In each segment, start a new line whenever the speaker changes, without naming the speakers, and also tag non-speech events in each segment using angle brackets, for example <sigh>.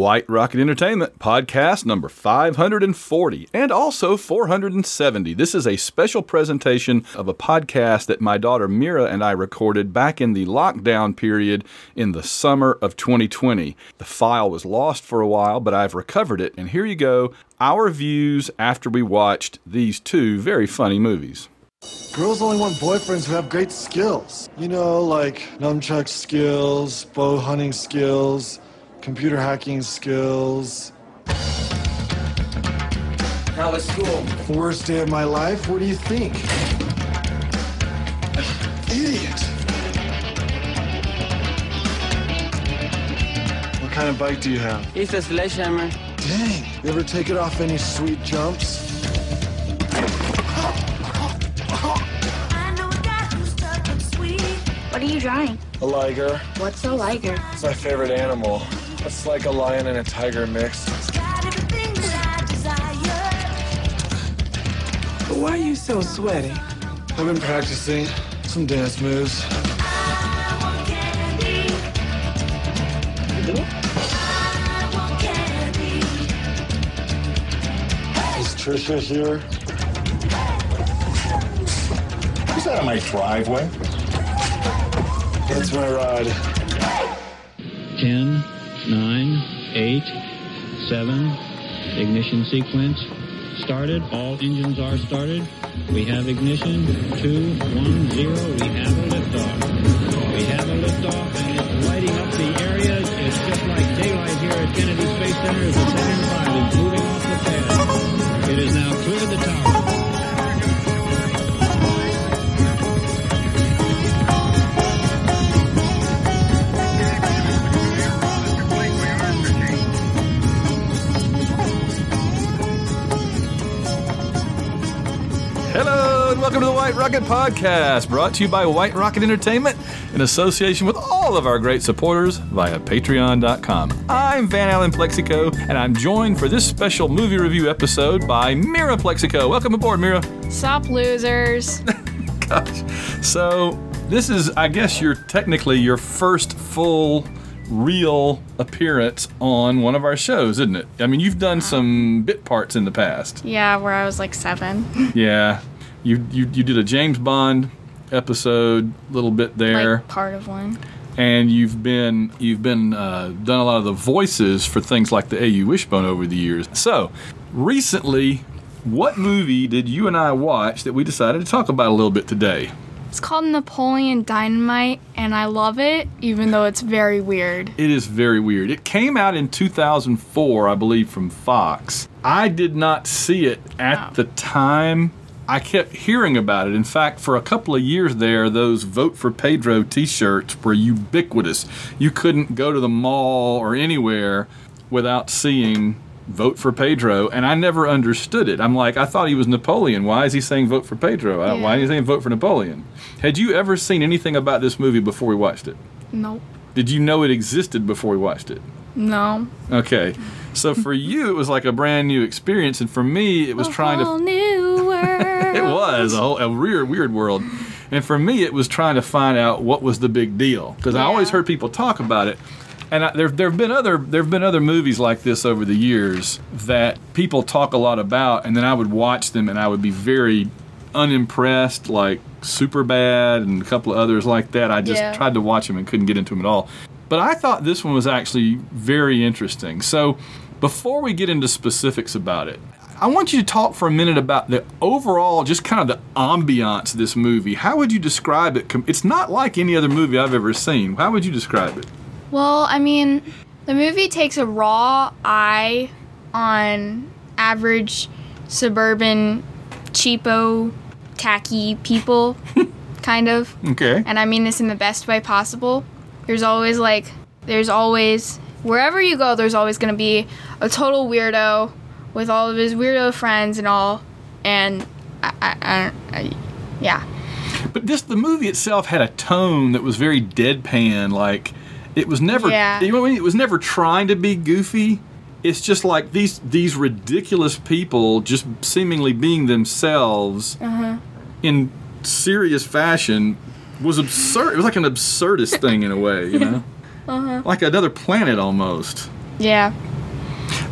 White Rocket Entertainment, podcast number 540 and also 470. This is a special presentation of a podcast that my daughter Mira and I recorded back in the lockdown period in the summer of 2020. The file was lost for a while, but I've recovered it, and here you go our views after we watched these two very funny movies.
Girls only want boyfriends who have great skills. You know, like nunchuck skills, bow hunting skills computer hacking skills.
How was school?
Worst day of my life? What do you think? Idiot! What kind of bike do you have?
It's a sledgehammer.
Dang! You ever take it off any sweet jumps?
What are you drawing?
A liger.
What's a liger?
It's my favorite animal. It's like a lion and a tiger mixed.
Why are you so sweaty?
I've been practicing some dance moves. Is Trisha here?
Is that on my driveway?
That's my ride.
10, 9, 8, 7, ignition sequence started. All engines are started. We have ignition. Two, one, zero. We have a liftoff. We have a liftoff and it's lighting up the area. It's just like daylight here at Kennedy Space Center the Saturn V is moving off the pad.
Welcome to the White Rocket Podcast, brought to you by White Rocket Entertainment in association with all of our great supporters via patreon.com. I'm Van Allen Plexico, and I'm joined for this special movie review episode by Mira Plexico. Welcome aboard, Mira.
Sup, losers. <laughs>
Gosh. So, this is, I guess, your technically your first full real appearance on one of our shows, isn't it? I mean, you've done uh-huh. some bit parts in the past.
yeah, where I was like seven. <laughs>
Yeah. You you, you did a James Bond episode, little bit there,
like part of one.
and you've been you've been uh, done a lot of the voices for things like the AU Wishbone over the years. So, recently, what movie did you and I watch that we decided to talk about a little bit today?
It's called Napoleon Dynamite, and I love it, even though it's very weird.
It is very weird. It came out in 2004, I believe, from Fox. I did not see it at
Oh.
the time. I kept hearing about it. In fact, for a couple of years there, those Vote for Pedro t shirts were ubiquitous. You couldn't go to the mall or anywhere without seeing Vote for Pedro, and I never understood it. I'm like, I thought he was Napoleon. Why is he saying Vote for Pedro? I- Why
Yeah.
is he saying Vote for Napoleon? Had you ever seen anything about this movie before we watched it?
Nope.
Did you know it existed before we watched it?
No.
Okay. So for you, it was like a brand new experience, and for me, it was trying
Whole
to. It was a whole a weird, weird world, and for me, it was trying to find out what was the big deal because I always heard people talk about it, and I, there there have been other there have been other movies like this over the years that people talk a lot about, and then I would watch them and I would be very unimpressed, like Super Bad and a couple of others like that. I just
Yeah.
tried to watch them and couldn't get into them at all. But I thought this one was actually very interesting. So before we get into specifics about it, I want you to talk for a minute about the overall, just kind of the ambiance of this movie. How would you describe it? It's not like any other movie I've ever seen. How would you describe it?
Well, I mean, the movie takes a raw eye on average suburban, cheapo, tacky people, <laughs> kind of.
Okay.
And I mean this in the best way possible. There's always like, there's always, wherever you go, there's always going to be a total weirdo with all of his weirdo friends and all. And I, I, I, I yeah.
But this, the movie itself had a tone that was very deadpan. Like it was never,
Yeah.
you know, what I mean? it was never trying to be goofy. It's just like these these ridiculous people just seemingly being themselves uh-huh. in serious fashion was absurd. It was like an absurdist thing in a way, you know, <laughs> uh-huh. like another planet almost.
Yeah.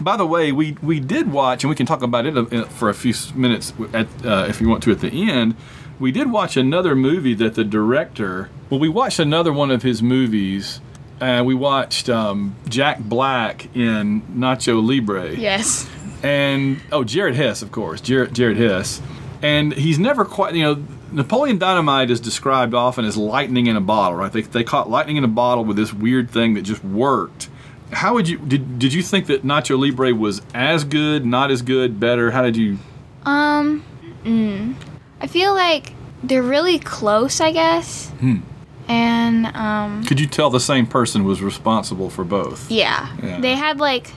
By the way, we we did watch, and we can talk about it uh, for a few minutes at, uh, if you want to at the end. We did watch another movie that the director. Well, we watched another one of his movies. Uh, we watched um, Jack Black in Nacho Libre
Yes.
and oh, Jared Hess, of course, Jared, Jared Hess, and he's never quite. You know, Napoleon Dynamite is described often as lightning in a bottle, right? They, they caught lightning in a bottle with this weird thing that just worked. How would you did did you think that Nacho Libre was as good, not as good, better? How did you?
Um, mm, I feel like they're really close, I guess.
Hmm.
And um,
Could you tell the same person was responsible for both?
yeah,
Yeah.
they had like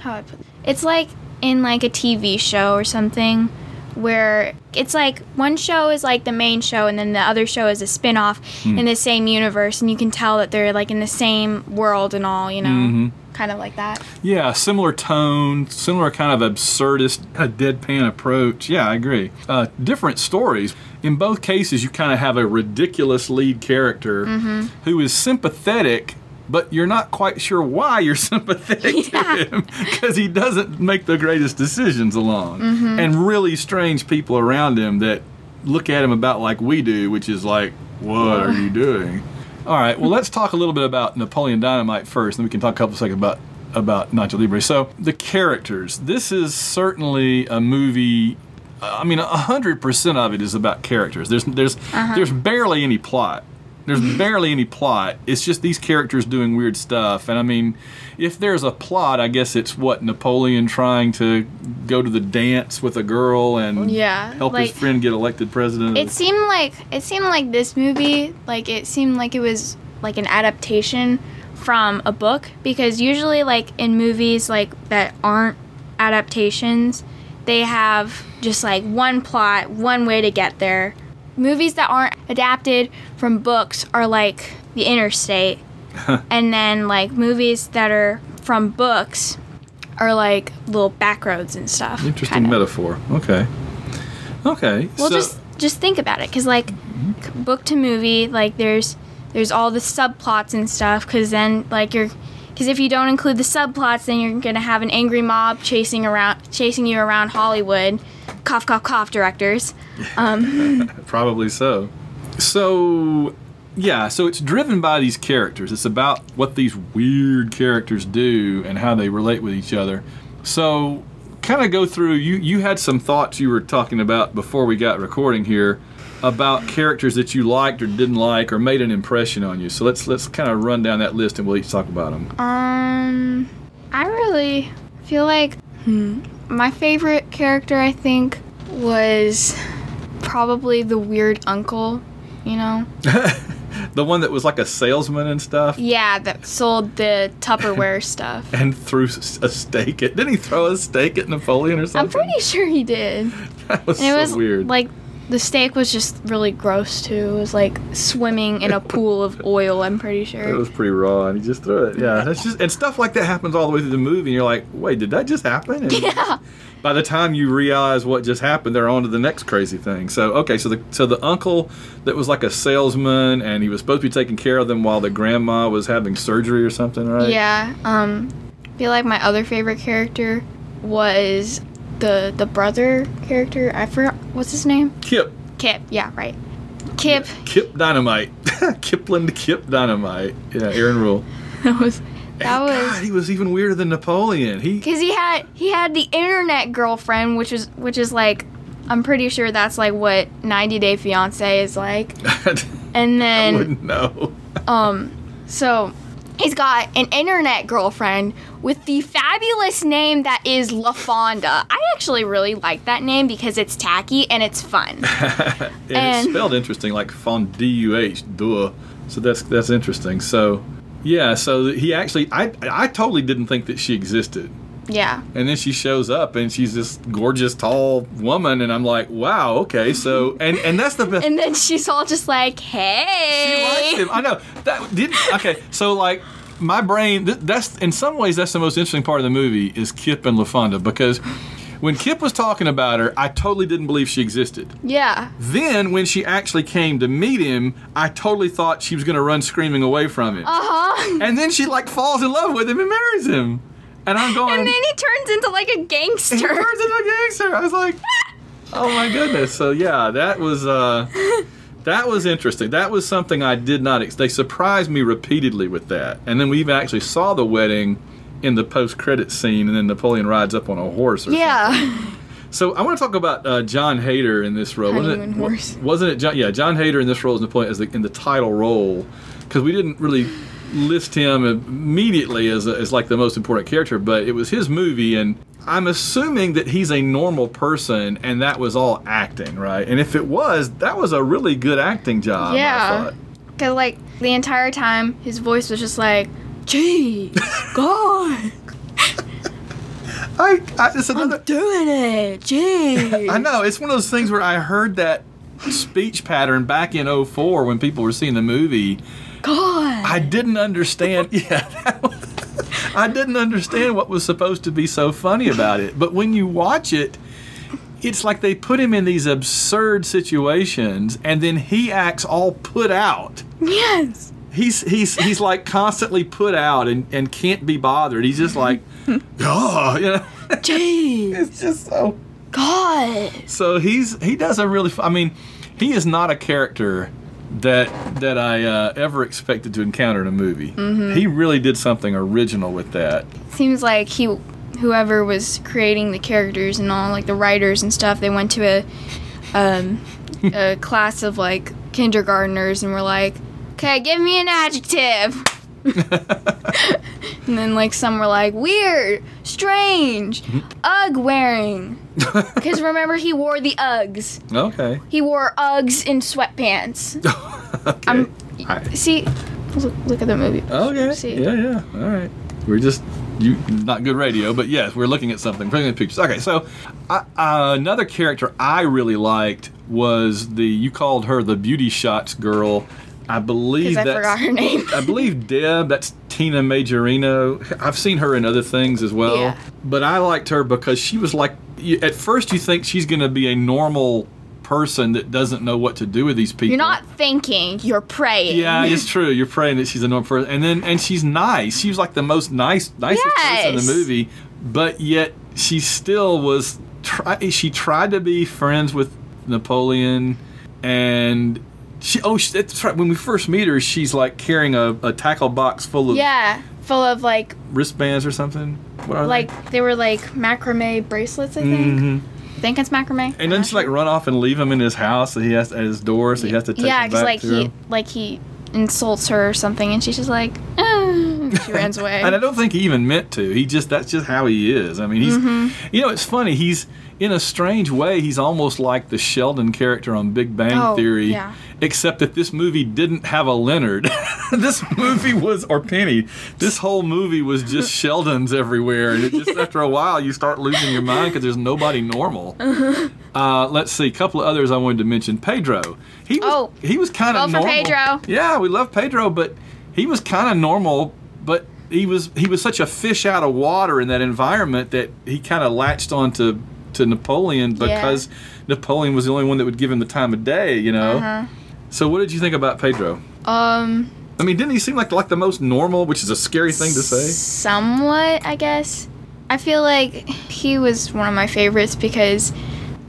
how I put it's like in like a TV show or something where it's like one show is like the main show and then the other show is a spin-off
Hmm.
in the same universe and you can tell that they're like in the same world and all, you know.
Mm-hmm.
Kind of like that.
Yeah, similar tone, similar kind of absurdist, of deadpan approach. Yeah, I agree. Uh, different stories. In both cases, you kind of have a ridiculous lead character who is sympathetic, but you're not quite sure why you're <laughs> sympathetic
Yeah.
to him because he doesn't make the greatest decisions along. Mm-hmm. And really strange people around him that look at him about like we do, which is like, what are you doing? All right. Well, let's talk a little bit about Napoleon Dynamite first, and then we can talk a couple seconds about about Nacho Libre. So the characters. This is certainly a movie. I mean, hundred percent of it is about characters. There's there's uh-huh. there's barely any plot. There's barely any plot. It's just these characters doing weird stuff. And I mean, if there's a plot, I guess it's what Napoleon trying to go to the dance with a girl and
Yeah,
help
like-
his friend get elected president.
It seemed like it seemed like this movie, like it seemed like it was like an adaptation from a book because usually like in movies like that aren't adaptations, they have just like one plot, one way to get there. Movies that aren't adapted from books are like The Interstate. <laughs> and then like movies that are from books are like little back roads and stuff.
Interesting
kinda.
metaphor. Okay. Okay.
Well,
so,
just just think about it, because like mm-hmm. book to movie, like there's there's all the subplots and stuff. Because then like you're, because if you don't include the subplots, then you're gonna have an angry mob chasing around chasing you around Hollywood. Cough cough cough directors. <laughs>
Probably so. So, yeah, so it's driven by these characters. It's about what these weird characters do and how they relate with each other. So, kind of go through. You you had some thoughts you were talking about before we got recording here about characters that you liked or didn't like or made an impression on you. So let's let's kind of run down that list and we'll each talk about them.
Um, I really feel like hmm, my favorite character I think was probably the weird uncle. You know. <laughs>
The one that was like a salesman and stuff.
Yeah, that sold the Tupperware <laughs> stuff.
And threw a steak at. Didn't he throw a steak at Napoleon or something?
I'm pretty sure he did. <laughs>
That was
And it
so
was
weird.
like the steak was just really gross too. It was like swimming in a pool of <laughs> oil. I'm pretty sure It
was pretty raw, and he just threw it. Yeah, that's just and stuff like that happens all the way through the movie, and you're like, wait, did that just happen? And
Yeah.
By the time you realize what just happened, they're on to the next crazy thing. So okay, so the so the uncle that was like a salesman, and he was supposed to be taking care of them while the grandma was having surgery or something, right?
Yeah. Um, I feel like my other favorite character was the the brother character. I forgot what's his name.
Kip.
Kip. Yeah, right. Kip.
Kip Dynamite. <laughs> Kipling to Kip Dynamite. Yeah, Aaron Ruell. <laughs>
That was that was
God, he was even weirder than Napoleon. He
because he had he had the internet girlfriend, which is which is like. I'm pretty sure that's like what 90 Day Fiance is like. <laughs> And
I
then
wouldn't know.
Um, so he's got an internet girlfriend with the fabulous name that is LaFonda. I actually really like that name because it's tacky and it's fun. <laughs>
And, it's spelled interesting, like fonduh, duh. So that's that's interesting. So yeah, so he actually, I I totally didn't think that she existed,
yeah.
and then she shows up and she's this gorgeous tall woman, and I'm like, wow, okay, so and and that's the best. <laughs>
And then she's all just like, hey.
She likes him. I know that did okay. So like my brain, th- that's in some ways that's the most interesting part of the movie is Kip and LaFonda because. When Kip was talking about her, I totally didn't believe she existed.
Yeah.
Then, when she actually came to meet him, I totally thought she was going to run screaming away from him.
Uh huh.
And then she like falls in love with him and marries him. And I'm going.
and then he turns into like a gangster.
he turns into a gangster. I was like, <laughs> oh my goodness. So yeah, that was uh, that was interesting. That was something I did not. Ex- they surprised me repeatedly with that. And then we even actually saw the wedding in the post-credit scene, and then Napoleon rides up on a horse. Or something.
yeah.
So I want to talk about uh, Jon Heder in this role. Wasn't it?
horse.
Wasn't it? John, yeah, Jon Heder in this role as Napoleon as the, in the title role, because we didn't really list him immediately as, a, as like the most important character, but it was his movie, and I'm assuming that he's a normal person, and that was all acting, right? And if it was, that was a really good acting job.
Yeah. Cause like the entire time his voice was just like, "Jeez, <laughs> God,
I, I it's another.
doing it, jeez." <laughs>
I know it's one of those things where I heard that speech pattern back in 04 when people were seeing the movie.
God.
I didn't understand. <laughs> Yeah, was- I didn't understand what was supposed to be so funny about it. But when you watch it, it's like they put him in these absurd situations, and then he acts all put out.
yes.
He's he's he's like constantly put out and, and can't be bothered. He's just like, <laughs> oh, you know.
Jeez. <laughs>
It's just so.
God.
So he's he does a really. I mean, he is not a character that that I uh, ever expected to encounter in a movie. He really did something original with that.
Seems like he, whoever was creating the characters and all, like the writers and stuff, they went to a, um, <laughs> a class of like kindergartners and were like, "Okay, give me an adjective." <laughs> and then like some were like weird, strange, UGG wearing. <laughs> Because remember he wore the UGGs.
Okay.
He wore UGGs in sweatpants. <laughs>
Okay.
I'm-
I-
See, look, look at the movie.
okay.
See.
Yeah, yeah. All right. We're just you not good radio, but yes, we're looking at something. Looking at pictures. Okay, so uh, uh, another character I really liked was the you called her the beauty shots girl. I believe
I forgot her name.
I believe Deb, that's Tina Majorino. I've seen her in other things as well.
Yeah.
But I liked her because she was like, at first you think she's going to be a normal person that doesn't know what to do with these people.
You're not thinking, you're praying.
Yeah, it's <laughs> true. You're praying that she's a normal person, and then and she's nice. She was like the most nice, nicest person in the movie, but yet she still was. Try, she tried to be friends with Napoleon, and she. Oh, she, that's right. When we first meet her, she's like carrying a, a tackle box full of
Yeah, full of like
wristbands or something. What are
like they were like macrame bracelets. I think.
hmm
I think it's macrame.
And then she like run off and leave him in his house. So he has to, at his door. So he has to take
yeah, because like he
him.
like he insults her or something, and she's just like, "Ah," <laughs> she runs away.
And I don't think he even meant to. He just that's just how he is. I mean, he's
Mm-hmm.
you know, it's funny. He's in a strange way, he's almost like the Sheldon character on Big Bang
Oh,
Theory,
yeah.
except that this movie didn't have a Leonard. <laughs> this movie was or Penny. This whole movie was just <laughs> Sheldons everywhere, and it just after a while you start losing your mind because there's nobody normal. Uh, let's see, a couple of others I wanted to mention. Pedro. He was
Oh,
he was kind of
for
normal.
Pedro.
Yeah, we love Pedro, but he was kind of normal, he was he was such a fish out of water in that environment that he kind of latched onto to Napoleon because Napoleon was the only one that would give him the time of day, you know.
Uh-huh.
So what did you think about Pedro?
um,
I mean, didn't he seem like like the most normal, which is a scary thing to say?
somewhat, I guess. I feel like he was one of my favorites because,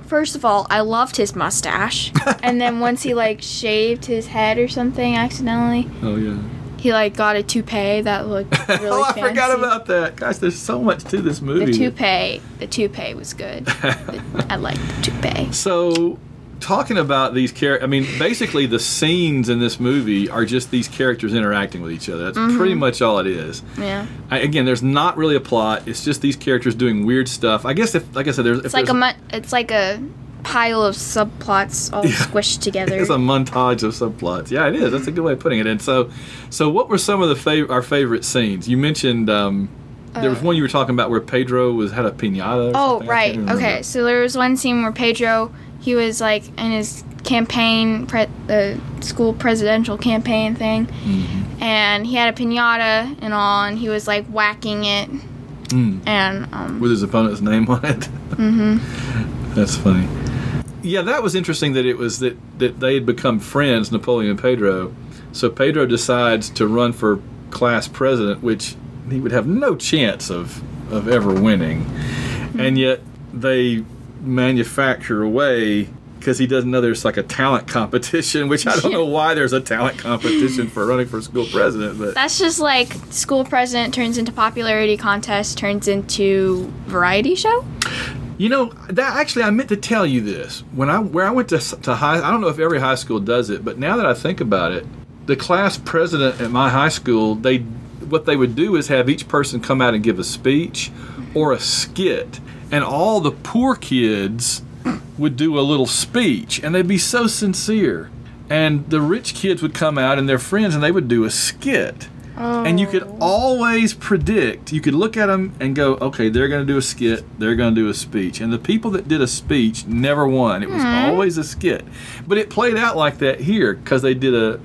first of all, I loved his mustache, <laughs> and then once he like shaved his head or something accidentally,
Oh yeah.
He like got a toupee that looked <laughs> really
oh, I
fancy.
forgot about that. Gosh, there's so much to this movie.
the toupee. The toupee was good. The- I like toupee. <laughs>
So, talking about these characters, I mean, basically the scenes in this movie are just these characters interacting with each other. That's
Mm-hmm.
pretty much all it is.
Yeah,
I, again, there's not really a plot. It's just these characters doing weird stuff. I guess if, like I said, there's
it's like a mon- it's like a pile of subplots all squished together. <laughs>
It's a montage of subplots. Yeah, it is. That's a good way of putting it. And so, so what were some of the fav- our favorite scenes? You mentioned um, there was one you were talking about where Pedro was had a pinata. Or
Uh, Oh,
something.
Right. Okay. So there was one scene where Pedro, he was like in his campaign, pre- the school presidential campaign thing,
Mm-hmm.
and he had a pinata and all, and he was like whacking it,
Mm.
and um,
with his opponent's name on it. Mm-hmm. <laughs> That's funny. Yeah, that was interesting that it was that that they had become friends, Napoleon and Pedro. So Pedro decides to run for class president, which he would have no chance of of ever winning, hmm. and yet they manufacture away because he doesn't know there's like a talent competition, which I don't know why there's a talent competition for running for school president, but
That's just like school president turns into popularity contest, turns into variety show.
You know, that actually, I meant to tell you this when I where I went to to high. I don't know if every high school does it, but now that I think about it, the class president at my high school, they what they would do is have each person come out and give a speech or a skit, and all the poor kids would do a little speech, and they'd be so sincere. And the rich kids would come out and their friends, and they would do a skit. And you could always predict, you could look at them and go, okay, they're going to do a skit, they're going to do a speech. And the people that did a speech never won. It was always a skit. But it played out like that here because they did a,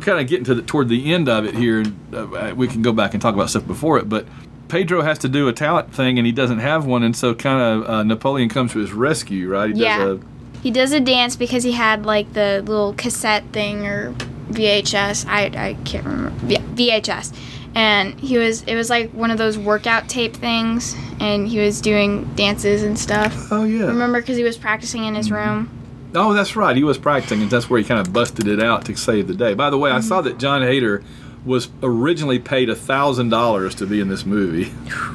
kind of getting to the, toward the end of it here. And uh, we can go back and talk about stuff before it. But Pedro has to do a talent thing and he doesn't have one. And so kind of uh, Napoleon comes to his rescue, right? He
Yeah.
does
He does a dance because he had like the little cassette thing or VHS. I, I can't remember. Yeah, VHS. And he was it was like one of those workout tape things and he was doing dances and stuff.
oh, yeah.
Remember cuz he was practicing in his mm-hmm. room.
Oh, that's right. He was practicing, and that's where he kind of busted it out to save the day. By the way, I saw mm-hmm. that Jon Heder was originally paid a thousand dollars to be in this movie.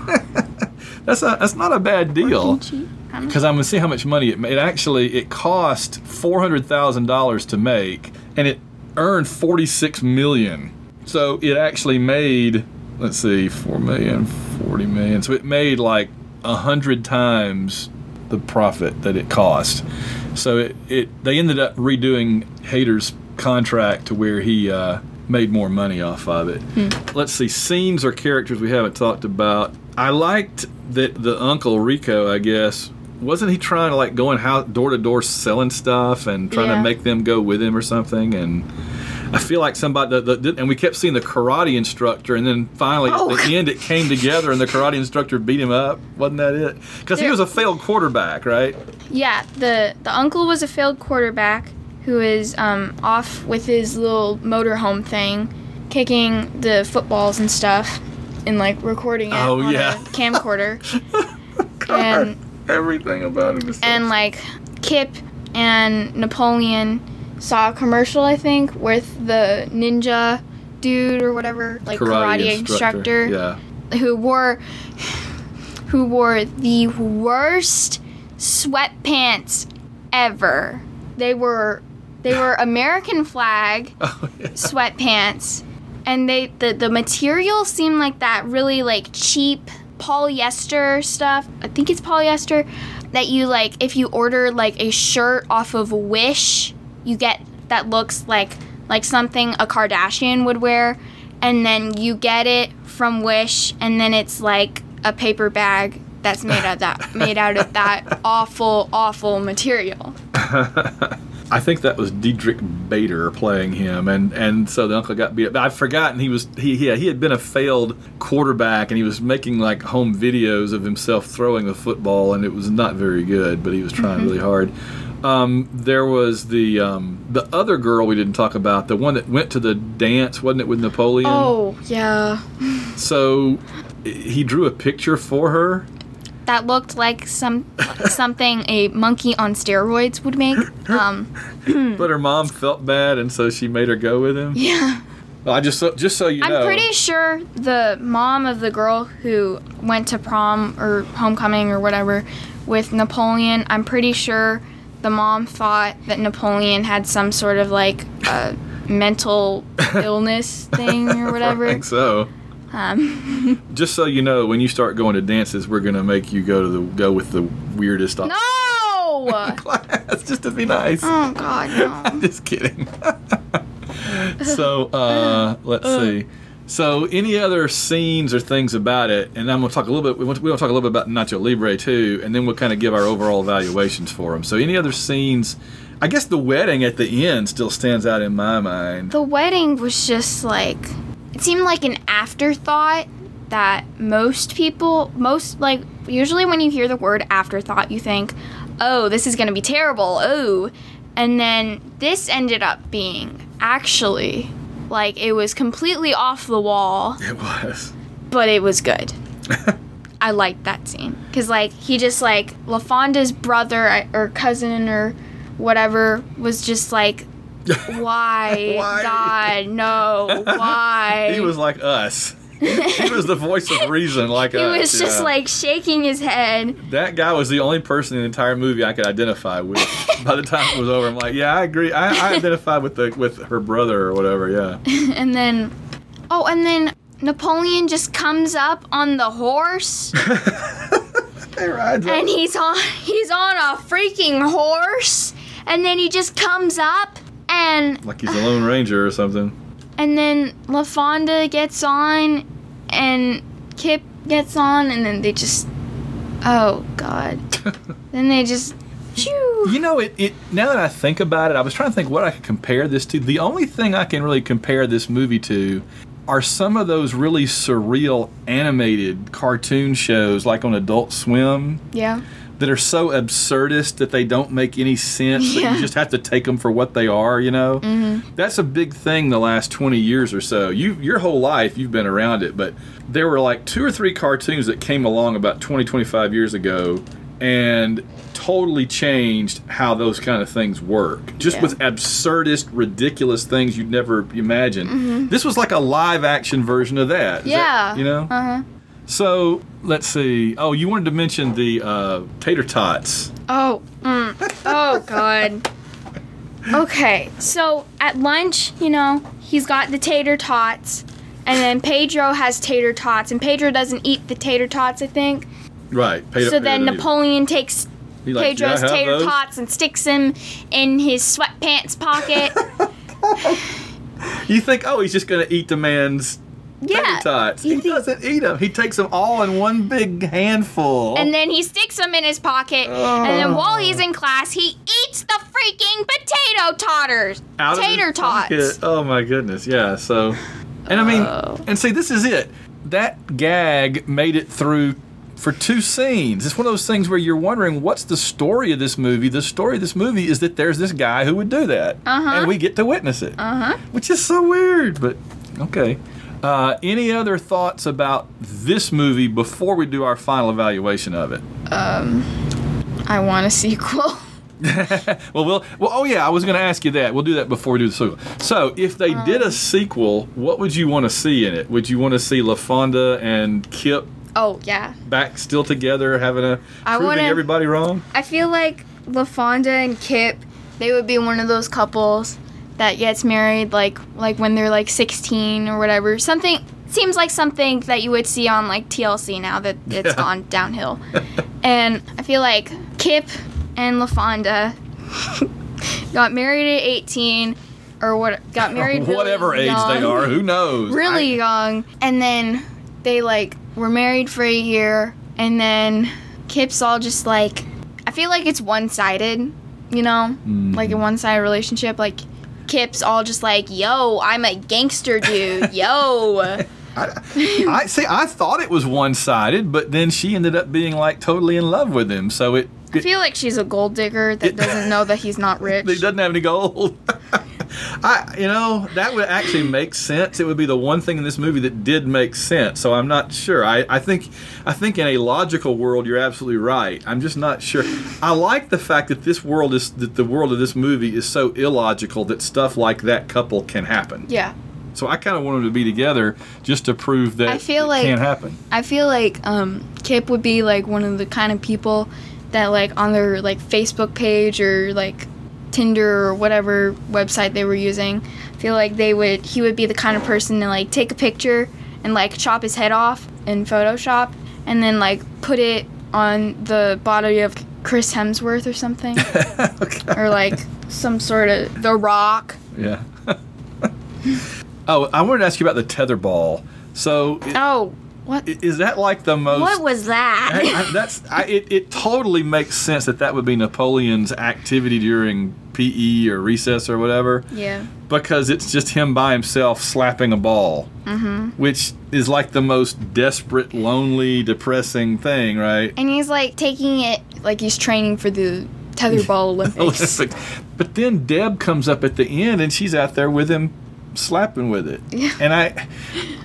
<laughs> that's a that's not a bad deal. Because I'm gonna see how much money it made. It actually it cost four hundred thousand dollars to make, and it earned forty six million. So it actually made let's see, four million, forty million. So it made like a hundred times the profit that it cost. So it, it they ended up redoing Heder's contract to where he uh, made more money off of it. Let's see, scenes or characters we haven't talked about. I liked that the uncle Rico, I guess, wasn't he trying to like going house door to door selling stuff and trying
Yeah.
to make them go with him or something and. I feel like somebody, the, the, and we kept seeing the karate instructor, and then finally
Oh.
at the end it came together, and the karate instructor beat him up. Wasn't that it? Because he was a failed quarterback, right?
Yeah, the the uncle was a failed quarterback who is um, off with his little motorhome thing, kicking the footballs and stuff, and like recording it
Oh,
on
yeah.
a camcorder. <laughs> and
Everything about him
and like Kip and Napoleon saw a commercial, I think, with the ninja dude or whatever, like karate, instructor,
Yeah.
who wore who wore the worst sweatpants ever. They were they were <laughs> American flag
Oh, yeah.
sweatpants and they the, the material seemed like that really like cheap polyester stuff i think it's polyester that you like if you order like a shirt off of wish you get that looks like like something a kardashian would wear and then you get it from wish and then it's like a paper bag that's made out of that <laughs> made out of that awful awful material <laughs>
I think that was Diedrich Bader playing him, and, and so the uncle got beat up. I've forgotten he was he yeah he had been a failed quarterback, and he was making like home videos of himself throwing the football, and it was not very good, but he was trying mm-hmm. really hard. Um, there was the um, the other girl we didn't talk about, the one that went to the dance, wasn't it, with Napoleon?
oh yeah
So he drew a picture for her.
that looked like some something a monkey on steroids would make. Um,
But her mom felt bad, and so she made her go with him.
yeah,
Well, I just so, just so you
I'm
know,
pretty sure the mom of the girl who went to prom or homecoming or whatever with Napoleon. I'm pretty sure the mom thought that Napoleon had some sort of like uh, mental <laughs> illness thing or
I
whatever.
think so.
Um, <laughs>
Just so you know, when you start going to dances, we're gonna make you go to the go with the weirdest op-
no! <laughs>
class just to be nice.
Oh God, no.
I'm just kidding. so uh, let's see. So any other scenes or things about it, and I'm gonna talk a little bit. We want to, we want to talk a little bit about Nacho Libre too, and then we'll kind of give our overall evaluations for them. So any other scenes? I guess the wedding at the end still stands out in my mind.
The wedding was just like it seemed like an afterthought that most people most like usually when you hear the word afterthought you think, "Oh, this is going to be terrible." Oh. And then this ended up being actually like it was completely off the wall,
It was.
but it was good. <laughs> I liked that scene because like he just like LaFonda's brother or cousin or whatever was just like, <laughs> why,
Why?
God, no, <laughs> why?
He was like us. He was the voice of reason, like <laughs>
He was just
yeah.
like shaking his head.
that guy was the only person in the entire movie I could identify with. <laughs> By the time it was over, I'm like, yeah, I agree. I, I identified with the with her brother or whatever. Yeah. <laughs>
And then, oh, and then Napoleon just comes up on the horse,
He rides up.
and he's on he's on a freaking horse, and then he just comes up, and
like he's a Lone Ranger or something.
And then LaFonda gets on, and Kip gets on, and then they just, oh god, <laughs> then they just, shoo.
You know, it, it. Now that I think about it, I was trying to think what I could compare this to. The only thing I can really compare this movie to are some of those really surreal animated cartoon shows, like on Adult Swim,
yeah,
that are so absurdist that they don't make any sense. That
Yeah.
you just have to take them for what they are. You know,
Mm-hmm.
that's a big thing the last twenty years or so. You, your whole life, you've been around it, but there were like two or three cartoons that came along about 20, 25 years ago, and totally changed how those kind of things work. Just
Yeah.
with absurdist, ridiculous things you'd never imagine. This was like a live action version of that. Is that-
Mm-hmm. yeah,
you know.
uh huh.
So let's see. Oh, you wanted to mention the uh, tater tots.
Oh, mm. oh God. Okay, so at lunch, you know, he's got the tater tots, and then Pedro has tater tots, and Pedro doesn't eat the tater tots, I think.
Right. Pedro,
so then
Pedro-
Napoleon takes
He
Pedro's
"Can I have
tater
those?"
tots and sticks them in his sweatpants pocket. <laughs>
You think, oh, he's just gonna eat the man's
yeah.
tots? He
think-
doesn't eat them. He takes them all in one big handful.
And then he sticks them in his pocket, and then while he's in class, he eats the freaking potato totters,
Out
tater tots.
pocket. Oh my goodness, yeah. So, and I mean,
Oh.
and see, this is it. That gag made it through for two scenes. It's one of those things where you're wondering what's the story of this movie. The story of this movie is that there's this guy who would do that,
Uh-huh.
and we get to witness it,
Uh huh.
which is so weird. But okay. Uh, any other thoughts about this movie before we do our final evaluation of it?
Um, I want a sequel. <laughs> <laughs>
Well, we'll, well, oh yeah, I was going to ask you that. We'll do that before we do the sequel. So, if they did a sequel, what would you want to see in it? Would you want to see LaFonda and Kip
Oh yeah.
back still together, having a
I
proving
wanna-
everybody wrong?
I feel like LaFonda and Kip, they would be one of those couples that gets married like like when they're like 16 or whatever. Something seems like something that you would see on like TLC now that <laughs> it's
Yeah.
gone downhill. <laughs> and I feel like Kip and LaFonda got married at 18 or what got married really
Whatever age they are, who knows?
really
I-
young and then they like were married for a year and then kip's all just like i feel like it's one-sided you know
Mm.
like a one-sided relationship like kip's all just like yo i'm a gangster dude <laughs> yo
I see. I thought it was one-sided, but then she ended up being like totally in love with him. So it,
i feel like she's a gold digger that doesn't know that he's not <laughs> rich
He doesn't have any gold. <laughs> I, you know, that would actually make sense. It would be the one thing in this movie that did make sense. So I'm not sure. I, I think, I think in a logical world, you're absolutely right. I'm just not sure. I like the fact that this world is that the world of this movie is so illogical that stuff like that couple can happen.
yeah
So I kind of want them to be together just to prove that
I feel
it
like-
can happen.
I feel like um, Kip would be like one of the kind of people that like on their like Facebook page or like Tinder or whatever website they were using. I feel like they would he would be the kind of person to like take a picture and like chop his head off in Photoshop and then like put it on the body of Chris Hemsworth or something <laughs> or like some sort of The Rock.
Yeah. <laughs> oh, I wanted to ask you about the tetherball. So,
Oh, what?
is that like the most?
What was that?
I, I, that's I, it. It totally makes sense that that would be Napoleon's activity during PE or recess or whatever,
yeah.
because it's just him by himself slapping a ball, mm-hmm. which is like the most desperate, lonely, depressing thing, right?
And he's like taking it like he's training for the tetherball <laughs> Olympics.
Olympic. But then Deb comes up at the end and she's out there with him slapping with it. And I,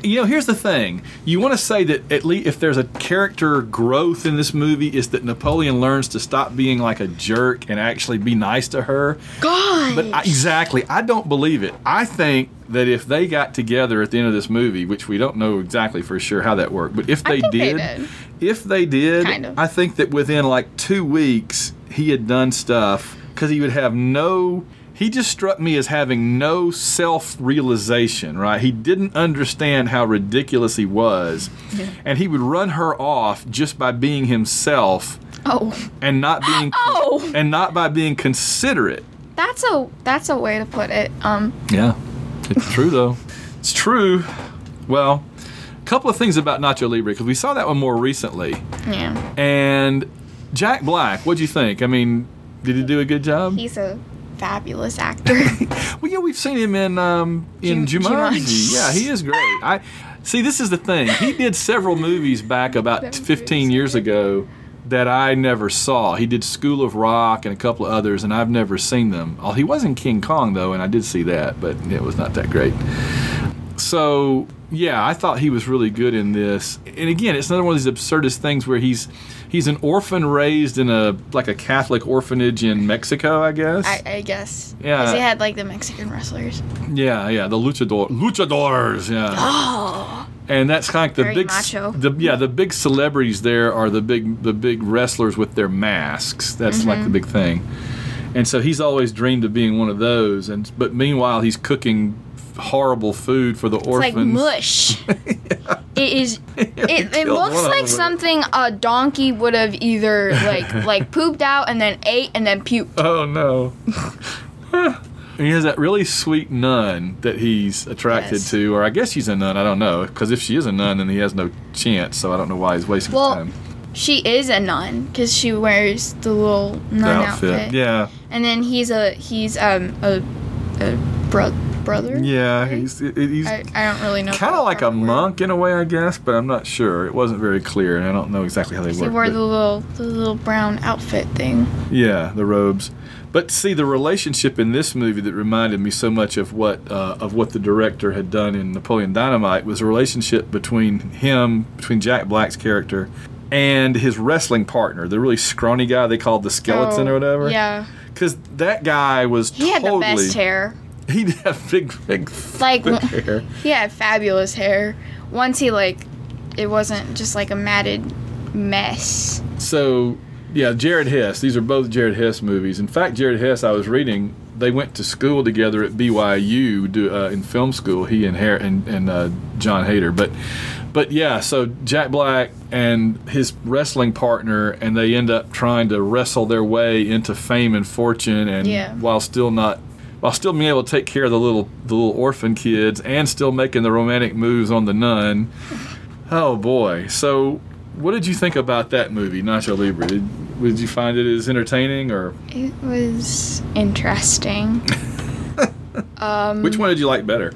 you know, here's the thing: you want to say that at least if there's a character growth in this movie, is that Napoleon learns to stop being like a jerk and actually be nice to her.
God.
But I, exactly, I don't believe it. I think that if they got together at the end of this movie, which we don't know exactly for sure how that worked, but if they
think they
did,
did.
if they did,
Kind of.
I think that within like two weeks he had done stuff because he would have no. He just struck me as having no self realization, right? He didn't understand how ridiculous he was. And he would run her off just by being himself
oh,
and not being <gasps>
Oh!
and not by being considerate.
that's a that's a way to put it. Um,
Yeah, it's true though. <laughs> It's true. Well, a couple of things about Nacho Libre because we saw that one more recently.
yeah.
And Jack Black, what do you think? I mean, did he do a good job?
He's a fabulous actor. <laughs>
Well, yeah, we've seen him in um, in
Jum-
Jumanji.
Jumanji.
Yeah, he is great. I see. This is the thing. He did several movies back about 15 years ago that I never saw. He did School of Rock and a couple of others, and I've never seen them. Oh, he was in King Kong though, and I did see that, but it was not that great. So yeah, I thought he was really good in this. And again, it's another one of these absurdist things where he's he's an orphan raised in a like a Catholic orphanage in Mexico, I guess.
I, I guess.
Yeah.
'Cause they had like the Mexican wrestlers.
Yeah, yeah, the luchador, luchadors, yeah.
Oh.
And that's kind of like the big,
macho.
the yeah, the big celebrities there are the big, the big wrestlers with their masks. That's like
Mm-hmm.
the big thing. And so he's always dreamed of being one of those. And but meanwhile, he's cooking horrible food for the
It's
orphans.
like mush. <laughs> It is. It, it <laughs> looks like something a donkey would have either like <laughs> like pooped out and then ate and then puked.
Oh no. And he has that really sweet nun that he's attracted
Yes.
to, or I guess she's a nun. I don't know, because if she is a nun, then he has no chance. So I don't know why he's wasting his
Well,
time.
She is a nun because she wears the little
The
nun
outfit,
outfit.
yeah.
And then he's a he's um a a bro- brother.
Yeah, he's he's
I, I don't really know.
kind of like a monk in a way, I guess, but I'm not sure. It wasn't very clear, and I don't know exactly how they
He
work.
wore the little the little brown outfit thing.
yeah, the robes. But see, the relationship in this movie that reminded me so much of what uh, of what the director had done in Napoleon Dynamite was a relationship between him, between Jack Black's character, and his wrestling partner, the really scrawny guy they called the skeleton
Oh,
or whatever.
Yeah,
Because that guy was
he had the best hair. <laughs>
He did have big, big,
Like
thick hair.
he had fabulous hair. Once he like, it wasn't just like a matted mess.
So, yeah, Jared Hess. These are both Jared Hess movies. In fact, Jared Hess, I was reading, they went to school together at BYU do, uh, in film school. He and Har- and, and uh, Jon Heder. But, but yeah, so Jack Black and his wrestling partner, and they end up trying to wrestle their way into fame and fortune, and
Yeah.
while still not. While still being able to take care of the little the little orphan kids and still making the romantic moves on the nun, Oh boy! So, what did you think about that movie, Nacho Libre? Did, did you find it as entertaining, or
It was interesting. um, <laughs>
which one did you like better?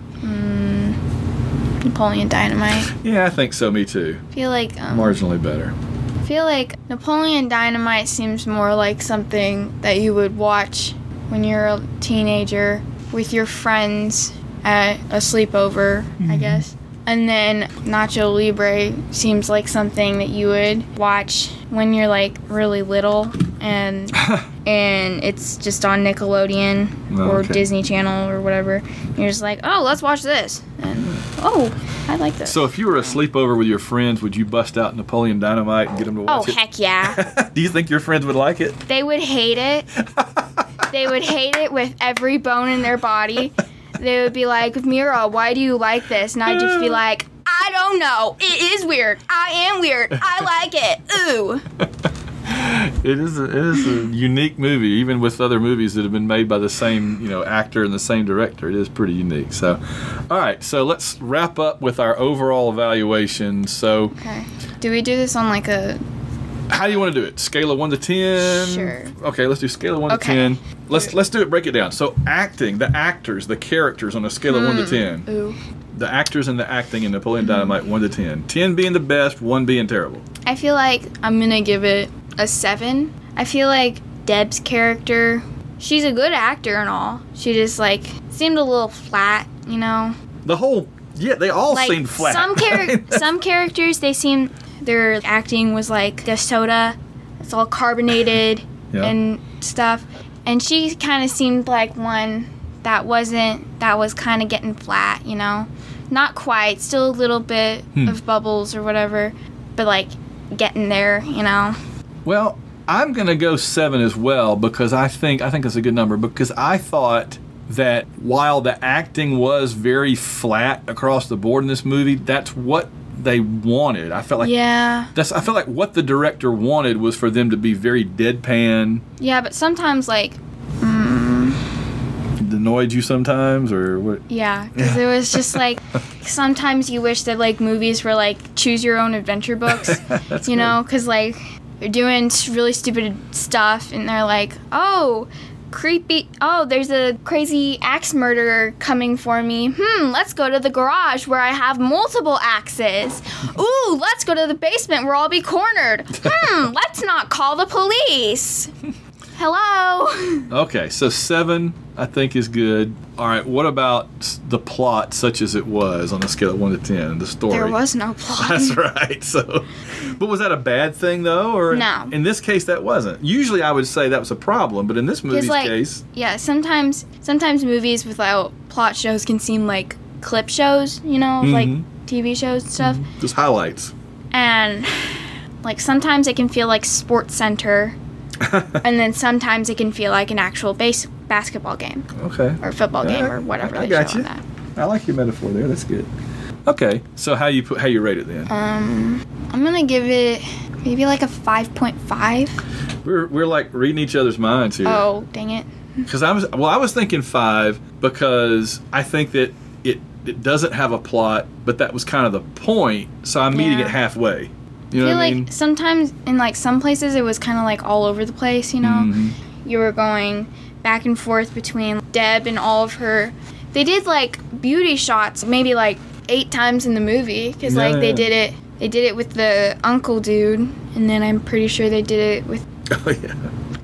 Napoleon Dynamite.
Yeah, I think so. Me too.
I feel like um,
Marginally better.
I feel like Napoleon Dynamite seems more like something that you would watch when you're a teenager with your friends at a sleepover, I mm-hmm. guess. And then Nacho Libre seems like something that you would watch when you're like really little and <laughs> and it's just on Nickelodeon
Oh,
or
okay.
Disney Channel or whatever. You're just like, "Oh, let's watch this." And oh, I like this.
So, if you were a sleepover with your friends, would you bust out Napoleon Dynamite and get them to
oh,
watch it?
Oh heck yeah. <laughs>
Do you think your friends would like it?
They would hate it. <laughs> they would hate it with every bone in their body. They would be like, Mira, why do you like this? And I'd just be like, I don't know. It is weird. I am weird. I <laughs> like it. Ooh.
It is a, it is a unique movie, even with other movies that have been made by the same you know actor and the same director. It is pretty unique. So, all right, so let's wrap up with our overall evaluation. So,
Okay. Do we do this on like a.
How do you want to do it? Scale of one to ten.
Sure.
Okay, let's do scale of one to
Okay.
ten. Let's let's do it. Break it down. So acting, the actors, the characters on a scale of one to hmm. ten.
Ooh.
The actors and the acting in Napoleon Dynamite, one to ten. Ten being the best, one being terrible.
I feel like I'm gonna give it a seven. I feel like Deb's character, she's a good actor and all. She just like seemed a little flat you know.
The whole yeah, they all
Like
seemed flat.
some char- <laughs> some characters, they seem their acting was like the soda. It's all carbonated <coughs>
Yeah.
and stuff. And she kind of seemed like one that wasn't that was kind of getting flat, you know. Not quite, still a little bit
Hmm.
of bubbles or whatever, but like getting there, you know.
Well, I'm gonna go seven as well because I think I think it's a good number because I thought that while the acting was very flat across the board in this movie, that's what they wanted. I felt like
Yeah.
that's I felt like what the director wanted was for them to be very deadpan.
Yeah, but sometimes like mm.
It annoyed you sometimes or what?
Yeah, because it was just <laughs> like sometimes you wish that like movies were like choose your own adventure books, <laughs> you
good.
know, because like they're doing really stupid stuff and they're like, oh, creepy, oh, there's a crazy axe murderer coming for me. Hmm, let's go to the garage where I have multiple axes. Ooh, let's go to the basement where I'll be cornered. <laughs> Hmm, let's not call the police. Hello.
Okay, so seven I think is good. All right, what about the plot, such as it was on a scale of one to ten? The story.
There was no plot. <laughs>
That's right. So, but was that a bad thing though, or
No.
In this case, that wasn't. Usually, I would say that was a problem, but in this movie's
like,
case,
yeah, sometimes sometimes movies without plot shows can seem like clip shows, you know, like
Mhm.
TV shows and stuff.
just highlights.
And like sometimes it can feel like Sports Center, <laughs> and then sometimes it can feel like an actual base basketball game
Okay.
or football game or whatever
I- I got you. I like your metaphor there. That's good. Okay, so how you put how you rate it then?
Um, I'm gonna give it maybe like a five point five.
we're we're like reading each other's minds here.
Oh, dang it!
Because I was well, I was thinking five because I think that it it doesn't have a plot, but that was kind of the point. So I'm meeting
Yeah.
it halfway. You
I
know
feel
what I
like
mean?
sometimes in like some places it was kind of like all over the place, you know.
Mhm.
You were going back and forth between Deb and all of her. They did like beauty shots maybe like eight times in the movie because like
Yeah.
they did it. They did it with the uncle dude, and then I'm pretty sure they did it with. <laughs>
Oh yeah.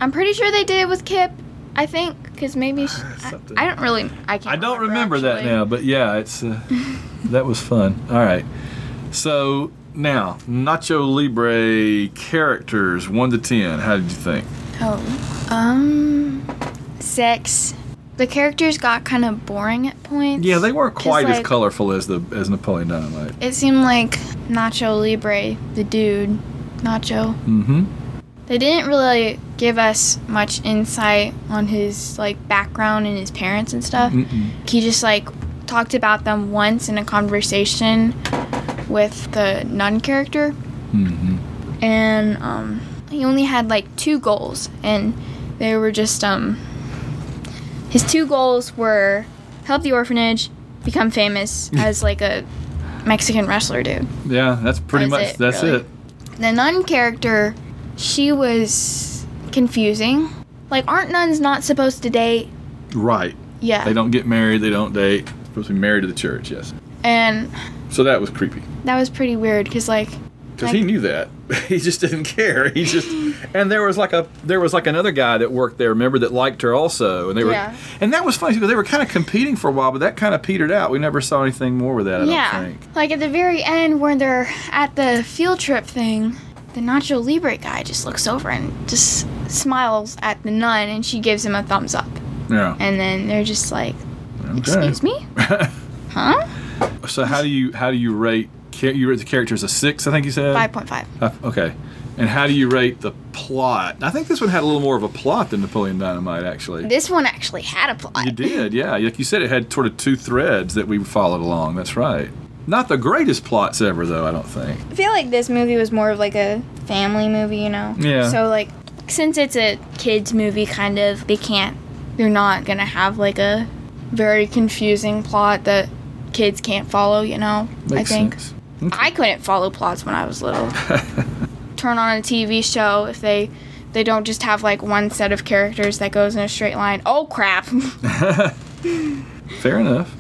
I'm pretty sure they did it with Kip. I think because maybe sh I, I don't really. I can't.
I don't remember, that now, but yeah, it's uh, <laughs> that was fun. All right. So now, Nacho Libre characters one to ten. How did you think?
Oh, um, six. The characters got kind of boring at points.
Yeah, they weren't quite as colorful as the as Napoleon Dynamite.
It seemed like Nacho Libre, the dude, Nacho.
Mm-hmm.
They didn't really give us much insight on his like background and his parents and stuff.
Mm-mm.
He just like talked about them once in a conversation with the nun character,
Mm-hmm.
and um, he only had like two goals, and they were just um. His two goals were help the orphanage, become famous <laughs> as like a Mexican wrestler dude.
Yeah, that's pretty
That
much
it,
that's
really.
it.
The nun character, she was confusing. Like, aren't nuns not supposed to date?
Right.
Yeah.
They don't get married. They don't date. Supposed to be married to the church. Yes.
And
So that was creepy
that was pretty weird because, like,
because he knew that. <laughs> he just didn't care. He just and there was like a there was like another guy that worked there. Remember that liked her also, and they were
Yeah.
and that was funny because they were kind of competing for a while, but that kind of petered out. We never saw anything more with that. I
yeah.
don't think.
Like, at the very end, when they're at the field trip thing, the Nacho Libre guy just looks over and just smiles at the nun and she gives him a thumbs up.
Yeah.
And then they're just like,
Okay.
excuse me? <laughs> Huh?
So how do you how do you rate? Cha- You rate the characters a six, I think you said.
5.5.
Uh, okay. And how do you rate the plot? I think this one had a little more of a plot than Napoleon Dynamite, actually.
This one actually had a plot.
You did, yeah. Like you said, it had sort of two threads that we followed along. That's right. Not the greatest plots ever, though. I don't think.
I feel like this movie was more of like a family movie, you know?
Yeah.
So, like, since it's a kids' movie, kind of, they can't, they're not gonna have like a very confusing plot that kids can't follow, you know?
Makes
I think.
sense.
I couldn't follow plots when I was little. <laughs> Turn on a TV show if they. They don't just have like one set of characters that goes in a straight line. Oh crap! <laughs>
Fair enough.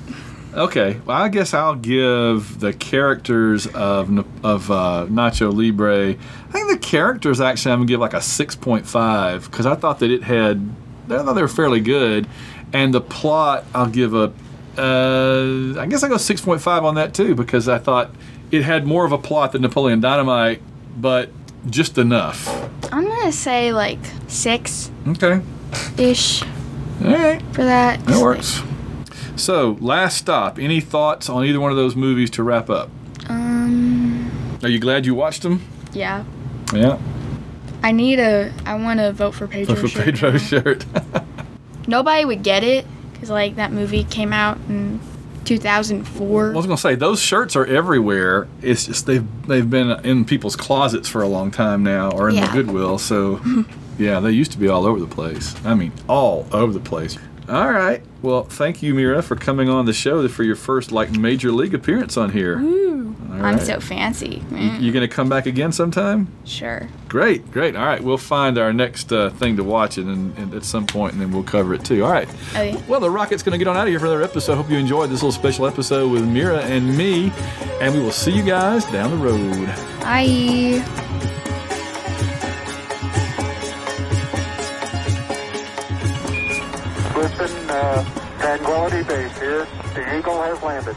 Okay, well, I guess I'll give the characters of of uh, Nacho Libre. I think the characters actually I'm gonna give like a six point five because I thought that it had. I thought they were fairly good, and the plot I'll give a uh, I guess I go 6.5 on that too because I thought it had more of a plot than Napoleon Dynamite, but just enough.
I'm gonna say like six
Okay.
ish
All right.
for that.
That works. So, last stop. Any thoughts on either one of those movies to wrap up?
Um,
Are you glad you watched them?
yeah.
Yeah.
I need a. I want to vote for Pedro.
For
shirt
Pedro's
now.
shirt.
Nobody would get it because like that movie came out in 2004.
I was gonna say those shirts are everywhere. It's just they've they've been in people's closets for a long time now, or in
Yeah.
the Goodwill. So, <laughs> yeah, they used to be all over the place. I mean, all over the place. All right. Well, thank you, Mira, for coming on the show for your first like major league appearance on here.
Ooh,
All
I'm
right.
so fancy. Mm,
You gonna come back again sometime?
sure.
Great, great. All right, we'll find our next uh, thing to watch it and, and at some point, and then we'll cover it too. All right.
Okay.
Well, the Rocket's going to get on out of here for another episode. Hope you enjoyed this little special episode with Mira and me, and we will see you guys down the road.
Bye.
Listen, uh, Tranquility Base here. The Eagle has landed.